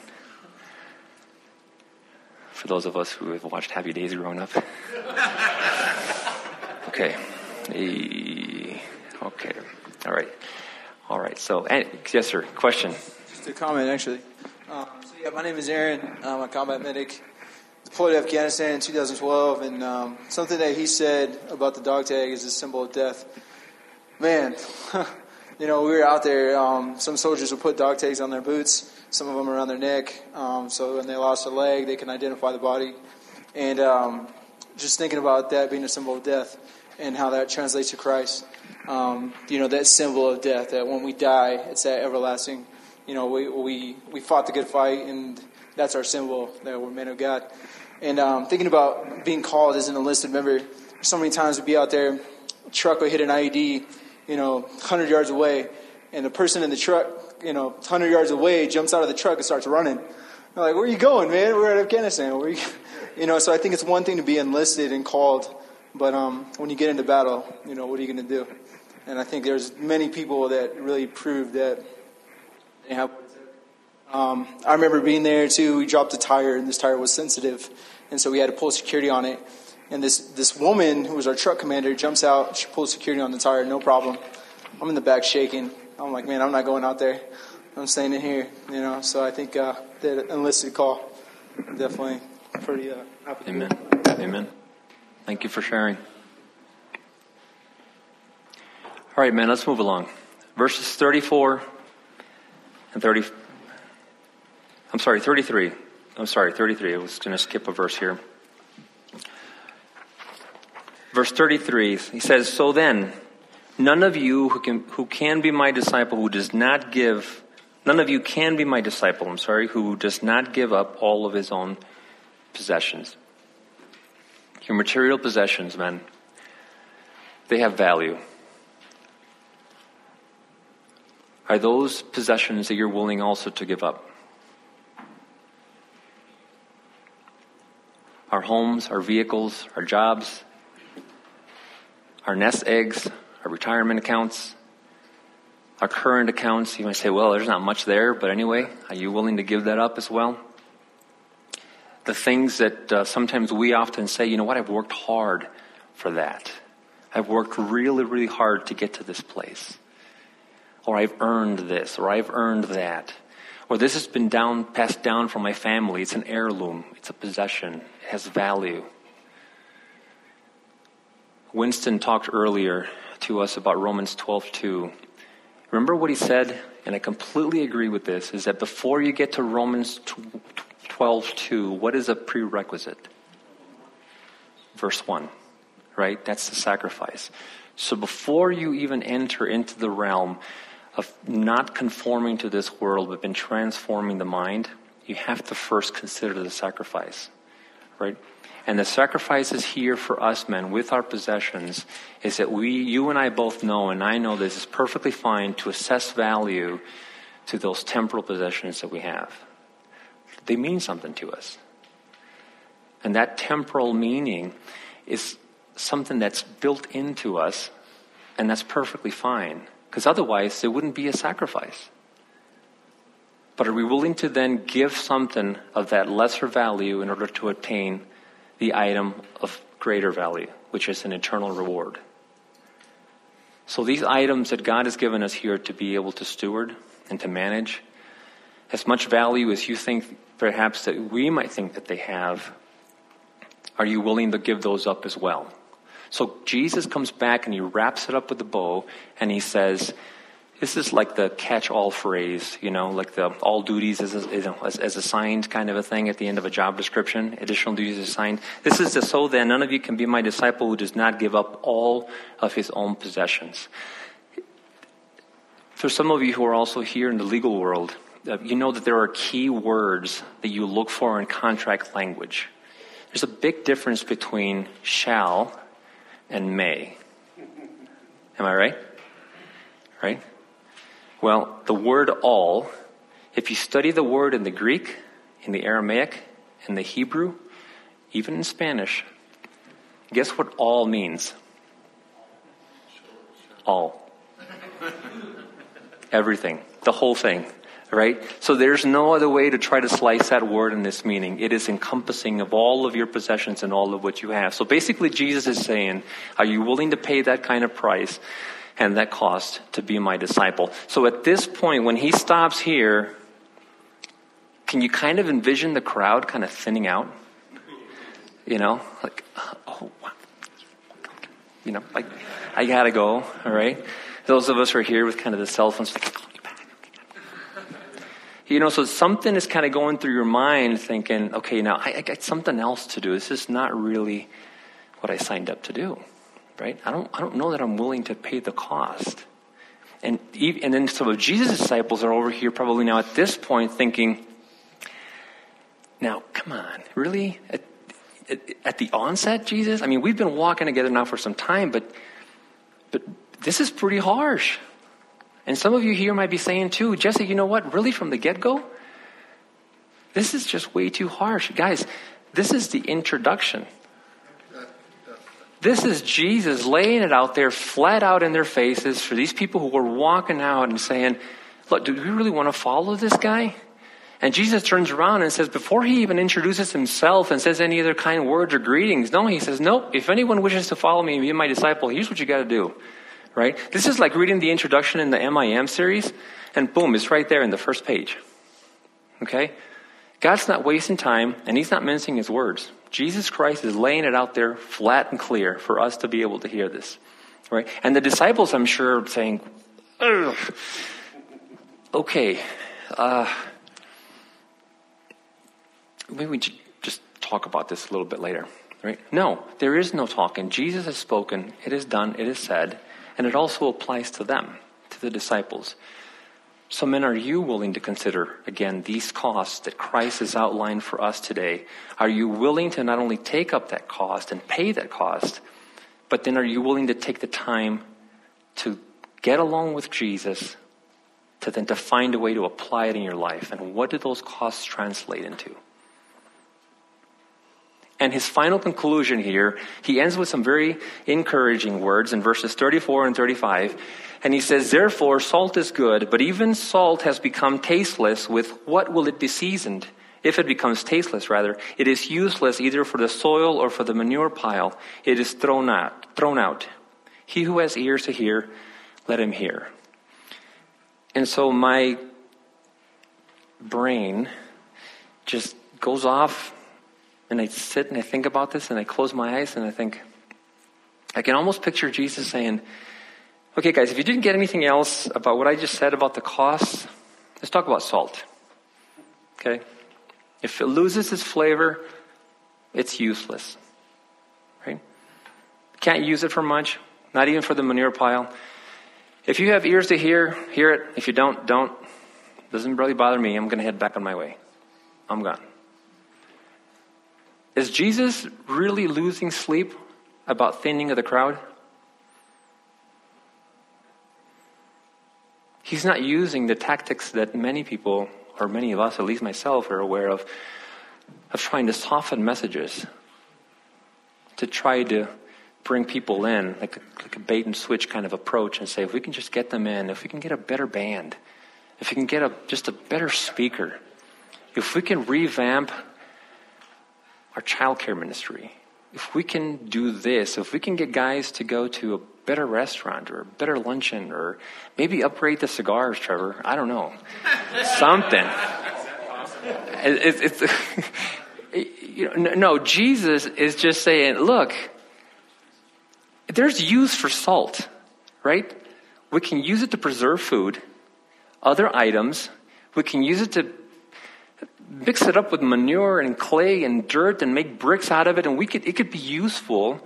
For those of us who have watched Happy Days growing up. *laughs* okay. Okay. All right. All right. So, yes, sir. Question. Just a comment, actually. Um, so, yeah, my name is Aaron. I'm a combat medic. Deployed to Afghanistan in 2012, and um, something that he said about the dog tag is a symbol of death. Man, *laughs* you know, we were out there. Um, some soldiers would put dog tags on their boots, some of them around their neck. Um, so when they lost a leg, they can identify the body. And um, just thinking about that being a symbol of death and how that translates to Christ. Um, you know, that symbol of death, that when we die, it's that everlasting. You know, we, we, we fought the good fight, and that's our symbol that we're men of God. And um, thinking about being called as an enlisted member, so many times we'd be out there, truck would hit an IED, you know, 100 yards away, and the person in the truck, you know, 100 yards away jumps out of the truck and starts running. Like, where are you going, man? We're at Afghanistan. Where you, *laughs* you know, so I think it's one thing to be enlisted and called but um, when you get into battle, you know, what are you going to do? And I think there's many people that really proved that they. Um, I remember being there too. We dropped a tire, and this tire was sensitive, and so we had to pull security on it. And this this woman who was our truck commander jumps out. She pulls security on the tire, no problem. I'm in the back shaking. I'm like, man, I'm not going out there. I'm staying in here, you know. So I think uh, that enlisted call definitely pretty uh, happy. Amen. Amen. Thank you for sharing. All right, man, let's move along. Verses 34 and 30. I'm sorry, 33. I'm sorry, 33. I was going to skip a verse here. Verse 33, he says, So then, none of you who can, who can be my disciple who does not give, none of you can be my disciple, I'm sorry, who does not give up all of his own possessions. Your material possessions, men, they have value. Are those possessions that you're willing also to give up? Our homes, our vehicles, our jobs, our nest eggs, our retirement accounts, our current accounts. You might say, well, there's not much there, but anyway, are you willing to give that up as well? the things that uh, sometimes we often say, you know what, I've worked hard for that. I've worked really, really hard to get to this place. Or I've earned this, or I've earned that. Or this has been down, passed down from my family. It's an heirloom. It's a possession. It has value. Winston talked earlier to us about Romans 12:2. Remember what he said, and I completely agree with this, is that before you get to Romans 12:2, what is a prerequisite? Verse 1, right? That's the sacrifice. So before you even enter into the realm of not conforming to this world but been transforming the mind, you have to first consider the sacrifice, right? And the sacrifice is here for us men with our possessions is that we, you and I both know, and I know this is perfectly fine to assess value to those temporal possessions that we have they mean something to us. And that temporal meaning is something that's built into us, and that's perfectly fine. Because otherwise, there wouldn't be a sacrifice. But are we willing to then give something of that lesser value in order to attain the item of greater value, which is an eternal reward? So these items that God has given us here to be able to steward and to manage, as much value as you think perhaps that we might think that they have, are you willing to give those up as well? So Jesus comes back and he wraps it up with a bow and he says, this is like the catch-all phrase, you know, like the all duties as, as, as, assigned kind of a thing at the end of a job description. Additional duties assigned. This is to so that none of you can be my disciple who does not give up all of his own possessions. For some of you who are also here in the legal world, uh, you know that there are key words that you look for in contract language. There's a big difference between shall and may. Am I right? Right? Well, the word all, if you study the word in the Greek, in the Aramaic, in the Hebrew, even in Spanish, guess what all means? All. *laughs* Everything. The whole thing. Right? So there's no other way to try to slice that word in this meaning. It is encompassing of all of your possessions and all of what you have. So basically Jesus is saying, are you willing to pay that kind of price and that cost to be my disciple. So at this point, when he stops here, can you kind of envision the crowd kind of thinning out? You know, like, oh. You know, like, I gotta go, all right? Those of us who are here with kind of the cell phones, like, you know, so something is kind of going through your mind thinking, okay, now I, I got something else to do. This is not really what I signed up to do right? I don't, I don't know that I'm willing to pay the cost. And, and then some of Jesus' disciples are over here probably now at this point thinking, now, come on, really? At, at, at, the onset, Jesus? I mean, we've been walking together now for some time, but, but this is pretty harsh. And some of you here might be saying too, Jesse, you know what? Really, from the get go? This is just way too harsh. Guys, this is the introduction. This is Jesus laying it out there flat out in their faces for these people who were walking out and saying, Look, do we really want to follow this guy? And Jesus turns around and says, before he even introduces himself and says any other kind words or greetings, no, he says, nope, if anyone wishes to follow me and be my disciple, here's what you got to do. Right? This is like reading the introduction in the MIM series, and boom, it's right there in the first page. Okay? God's not wasting time, and he's not mincing his words. Jesus Christ is laying it out there flat and clear for us to be able to hear this. Right? And the disciples, I'm sure, are saying, okay, uh, maybe we just talk about this a little bit later. Right? No, there is no talking. Jesus has spoken, it is done, it is said, and it also applies to them, to the disciples. So, men, are you willing to consider, again, these costs that Christ has outlined for us today? Are you willing to not only take up that cost and pay that cost, but then are you willing to take the time to get along with Jesus, to then to find a way to apply it in your life? And what do those costs translate into? And his final conclusion here, he ends with some very encouraging words in verses 34 and 35. And he says, Therefore, salt is good, but even salt has become tasteless. With what will it be seasoned? If it becomes tasteless, rather, it is useless either for the soil or for the manure pile. It is thrown out. Thrown out. He who has ears to hear, let him hear. And so my brain just goes off and I sit and I think about this and I close my eyes and I think, I can almost picture Jesus saying, okay, guys, if you didn't get anything else about what I just said about the cost, let's talk about salt. Okay? If it loses its flavor, it's useless. Right? Can't use it for much, not even for the manure pile. If you have ears to hear, hear it. If you don't, don't. Doesn't really bother me. I'm going to head back on my way. I'm gone. Is Jesus really losing sleep about thinning of the crowd? He's not using the tactics that many people, or many of us, at least myself, are aware of. of trying to soften messages, to try to bring people in, like a, like a bait and switch kind of approach, and say, if we can just get them in, if we can get a better band, if we can get a, just a better speaker, if we can revamp our childcare ministry, if we can do this, if we can get guys to go to a better restaurant or a better luncheon or maybe upgrade the cigars, Trevor, I don't know, *laughs* something. It's, it's, *laughs* you know, no, Jesus is just saying, look, there's use for salt, right? We can use it to preserve food, other items. We can use it to mix it up with manure and clay and dirt and make bricks out of it, and we could, it could be useful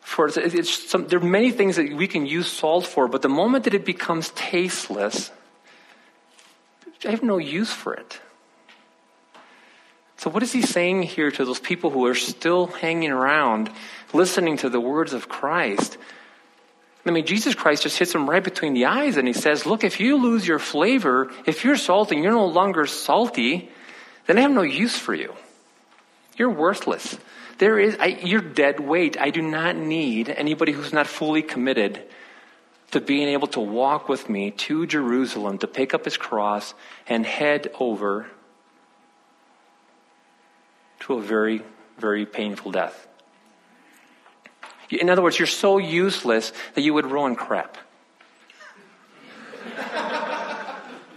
for some, there are many things that we can use salt for, but the moment that it becomes tasteless, I have no use for it. So, what is he saying here to those people who are still hanging around, listening to the words of Christ? I mean, Jesus Christ just hits them right between the eyes and he says, Look, if you lose your flavor, if you're salty you're no longer salty, then I have no use for you. You're worthless. There is, I, you're dead weight. I do not need anybody who's not fully committed to being able to walk with me to Jerusalem to pick up his cross and head over to a very, very painful death. In other words, you're so useless that you would ruin crap.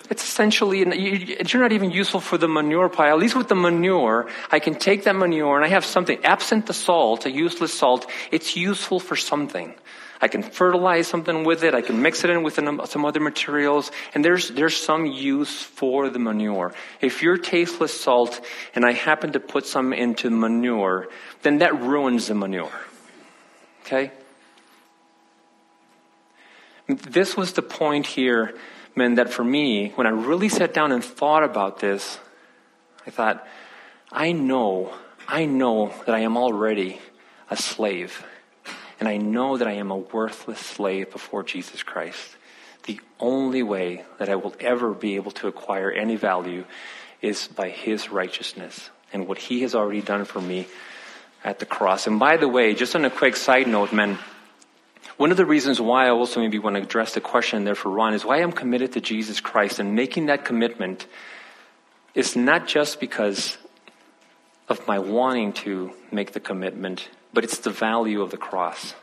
It's essentially, you're not even useful for the manure pile. At least with the manure, I can take that manure and I have something. Absent the salt, a useless salt, it's useful for something. I can fertilize something with it. I can mix it in with some other materials. And there's, there's some use for the manure. If you're tasteless salt and I happen to put some into manure, then that ruins the manure. Okay? This was the point here, man, that for me, when I really sat down and thought about this, I thought, I know, I know that I am already a slave and I know that I am a worthless slave before Jesus Christ. The only way that I will ever be able to acquire any value is by His righteousness and what He has already done for me at the cross. And by the way, just on a quick side note, men, one of the reasons why I also maybe want to address the question there for Ron is why I'm committed to Jesus Christ and making that commitment is not just because of my wanting to make the commitment, but it's the value of the cross.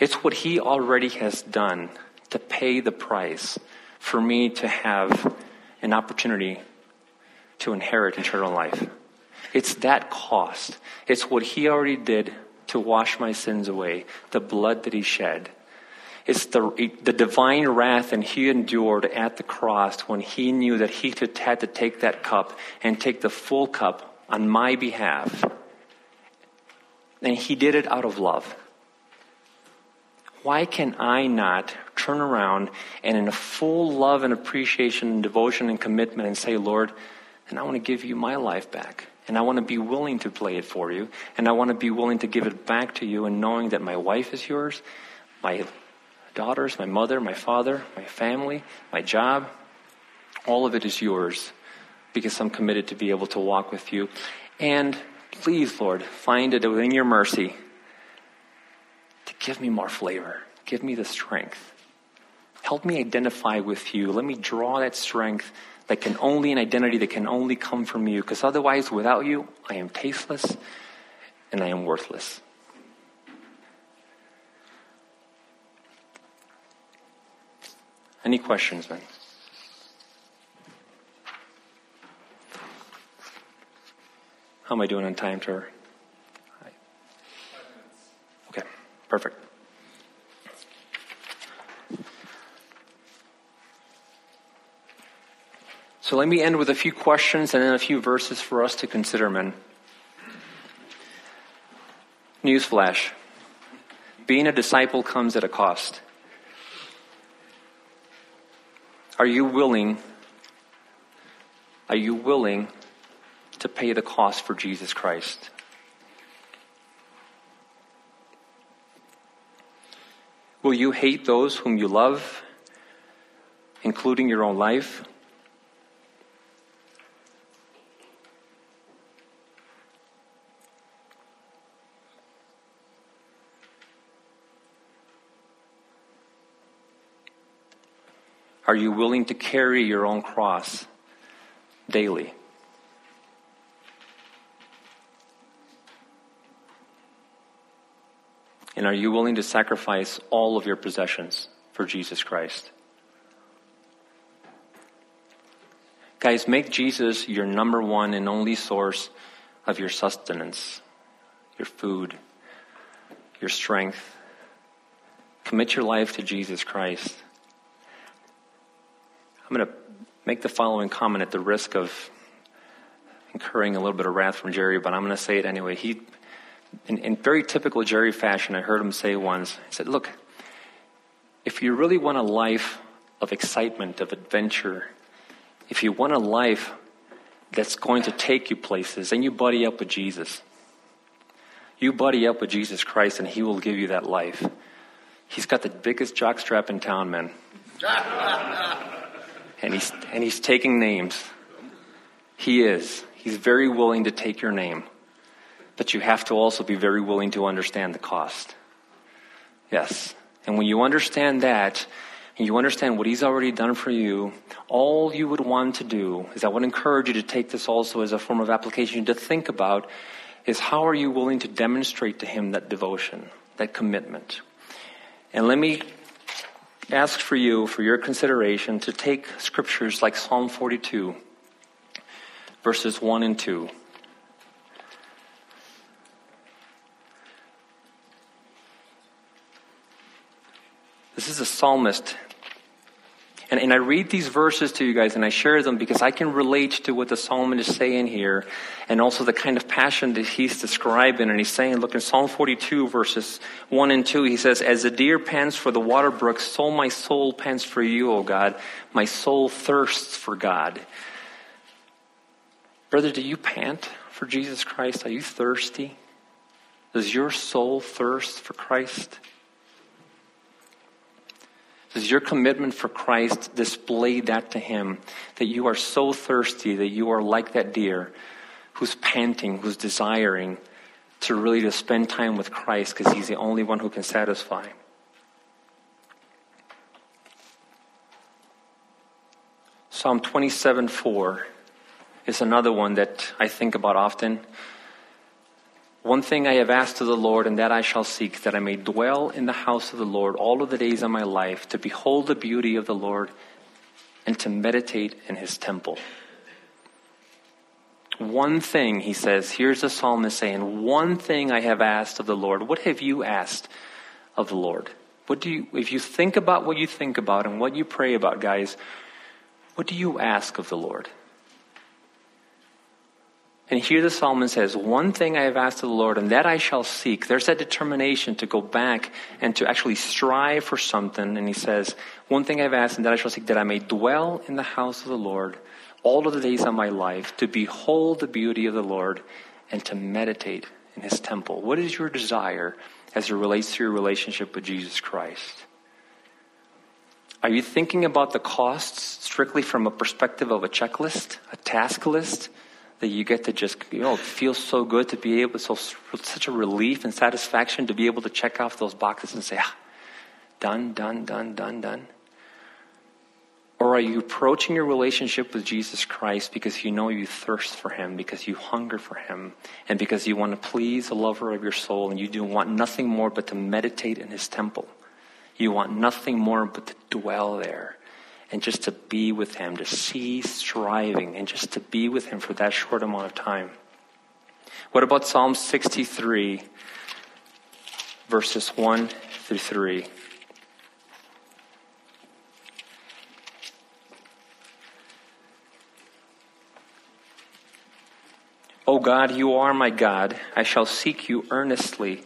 It's what he already has done to pay the price for me to have an opportunity to inherit eternal life. It's that cost. It's what he already did to wash my sins away, the blood that he shed. It's the, the divine wrath and he endured at the cross when he knew that he had to take that cup and take the full cup on my behalf and he did it out of love. Why can I not turn around and in a full love and appreciation and devotion and commitment and say, Lord, and I want to give you my life back. And I want to be willing to play it for you. And I want to be willing to give it back to you and knowing that my wife is yours, my daughters, my mother, my father, my family, my job, all of it is yours because I'm committed to be able to walk with you. And Please, Lord, find it within your mercy to give me more flavor. Give me the strength. Help me identify with you. Let me draw that strength that can only, an identity that can only come from you. Because otherwise, without you, I am tasteless and I am worthless. Any questions, man? How am I doing on time, Trevor? Okay, perfect. So let me end with a few questions and then a few verses for us to consider, men. Newsflash. Being a disciple comes at a cost. Are you willing? Are you willing to pay the cost for Jesus Christ. Will you hate those whom you love, including your own life? Are you willing to carry your own cross daily? And are you willing to sacrifice all of your possessions for Jesus Christ? Guys, make Jesus your number one and only source of your sustenance, your food, your strength. Commit your life to Jesus Christ. I'm going to make the following comment at the risk of incurring a little bit of wrath from Jerry, but I'm going to say it anyway. He, in, in very typical Jerry fashion, I heard him say once, he said, Look, if you really want a life of excitement, of adventure, if you want a life that's going to take you places, then you buddy up with Jesus. You buddy up with Jesus Christ, and He will give you that life. He's got the biggest jockstrap in town, man. *laughs* and he's and he's taking names. He is. He's very willing to take your name. But you have to also be very willing to understand the cost. Yes. And when you understand that, and you understand what He's already done for you, all you would want to do is I would encourage you to take this also as a form of application to think about is how are you willing to demonstrate to Him that devotion, that commitment? And let me ask for you, for your consideration, to take scriptures like Psalm 42, verses 1 and 2. This is a psalmist and, and I read these verses to you guys and I share them because I can relate to what the psalmist is saying here and also the kind of passion that he's describing. And he's saying, look in Psalm 42 verses 1 and 2, he says, As the deer pants for the water brooks, so my soul pants for you, O God. My soul thirsts for God. Brother, do you pant for Jesus Christ? Are you thirsty? Does your soul thirst for Christ? Does your commitment for Christ display that to Him? That you are so thirsty that you are like that deer who's panting, who's desiring to really to spend time with Christ because He's the only one who can satisfy. Psalm 27 4 is another one that I think about often. One thing I have asked of the Lord, and that I shall seek, that I may dwell in the house of the Lord all of the days of my life, to behold the beauty of the Lord and to meditate in his temple. One thing, he says, here's the psalmist saying, One thing I have asked of the Lord. What have you asked of the Lord? What do you, if you think about what you think about and what you pray about, guys, what do you ask of the Lord? And here the psalmist says, One thing I have asked of the Lord, and that I shall seek. There's that determination to go back and to actually strive for something. And he says, One thing I've asked, and that I shall seek, that I may dwell in the house of the Lord all of the days of my life, to behold the beauty of the Lord and to meditate in his temple. What is your desire as it relates to your relationship with Jesus Christ? Are you thinking about the costs strictly from a perspective of a checklist, a task list? That you get to just, you know, feel so good to be able, so such a relief and satisfaction to be able to check off those boxes and say, ah, done, done, done, done, done. Or are you approaching your relationship with Jesus Christ because you know you thirst for Him, because you hunger for Him, and because you want to please the lover of your soul, and you do want nothing more but to meditate in His temple? You want nothing more but to dwell there and just to be with Him, to cease striving and just to be with Him for that short amount of time. What about Psalm 63, verses 1 through 3? O God, you are my God. I shall seek you earnestly.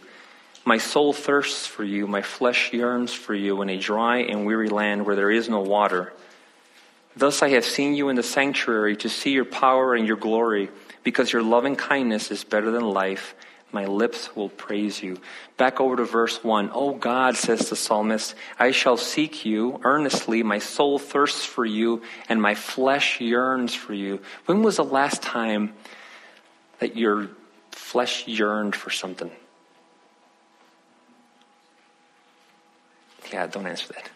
My soul thirsts for you, my flesh yearns for you in a dry and weary land where there is no water. Thus I have seen you in the sanctuary to see your power and your glory, because your loving kindness is better than life. My lips will praise you. Back over to verse 1. Oh God, says the psalmist, I shall seek you earnestly. My soul thirsts for you, and my flesh yearns for you. When was the last time that your flesh yearned for something? Yeah, don't answer that.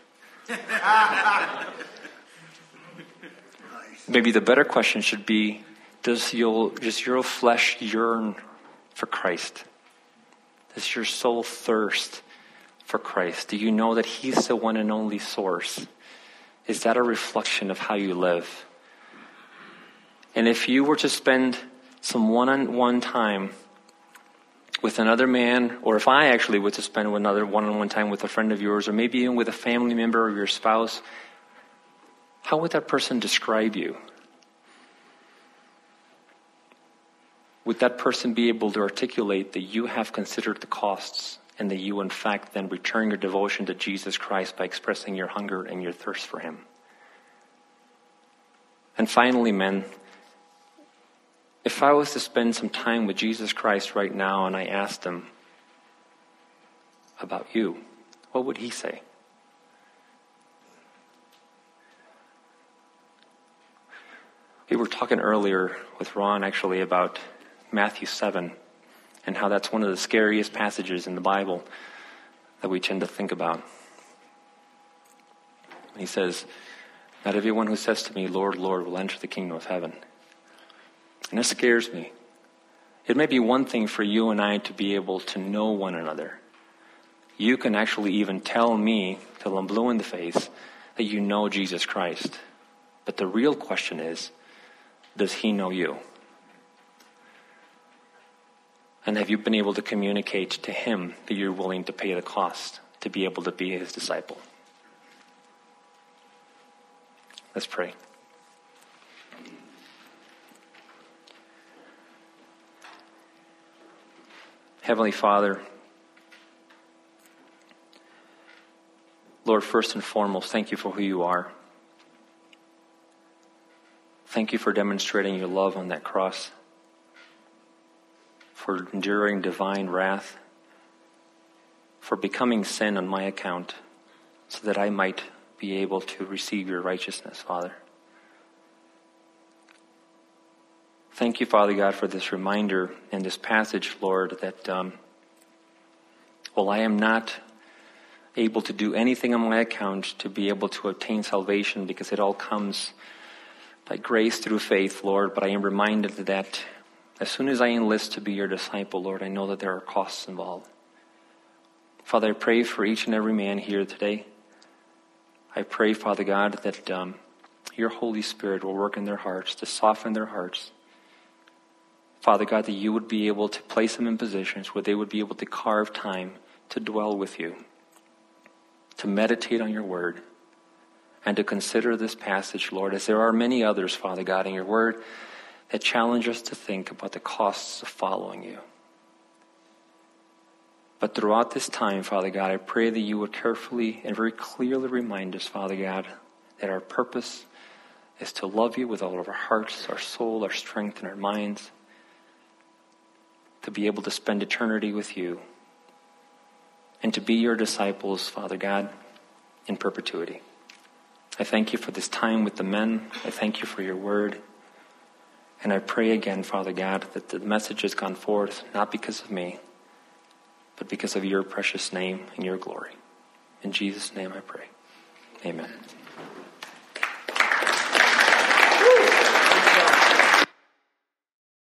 Maybe the better question should be does your, does your flesh yearn for Christ? Does your soul thirst for Christ? Do you know that He's the one and only source? Is that a reflection of how you live? And if you were to spend some one on one time with another man, or if I actually were to spend another one on one time with a friend of yours, or maybe even with a family member or your spouse, how would that person describe you? Would that person be able to articulate that you have considered the costs and that you, in fact, then return your devotion to Jesus Christ by expressing your hunger and your thirst for Him? And finally, men, if I was to spend some time with Jesus Christ right now and I asked Him about you, what would He say? We were talking earlier with Ron actually about Matthew 7 and how that's one of the scariest passages in the Bible that we tend to think about. He says, Not everyone who says to me, Lord, Lord, will enter the kingdom of heaven. And this scares me. It may be one thing for you and I to be able to know one another. You can actually even tell me, till I'm blue in the face, that you know Jesus Christ. But the real question is, does he know you? And have you been able to communicate to him that you're willing to pay the cost to be able to be his disciple? Let's pray. Heavenly Father, Lord, first and foremost, thank you for who you are. Thank you for demonstrating your love on that cross for enduring divine wrath, for becoming sin on my account, so that I might be able to receive your righteousness, Father. Thank you, Father God, for this reminder and this passage, Lord, that um, while I am not able to do anything on my account to be able to obtain salvation because it all comes by grace through faith, Lord, but I am reminded that as soon as I enlist to be your disciple, Lord, I know that there are costs involved. Father, I pray for each and every man here today. I pray, Father God, that um, your Holy Spirit will work in their hearts to soften their hearts. Father God, that you would be able to place them in positions where they would be able to carve time to dwell with you, to meditate on your word, and to consider this passage, Lord, as there are many others, Father God, in your word that challenge us to think about the costs of following you. But throughout this time, Father God, I pray that you would carefully and very clearly remind us, Father God, that our purpose is to love you with all of our hearts, our soul, our strength, and our minds, to be able to spend eternity with you, and to be your disciples, Father God, in perpetuity. I thank you for this time with the men. I thank you for your word. And I pray again, Father God, that the message has gone forth not because of me, but because of your precious name and your glory. In Jesus' name I pray. Amen.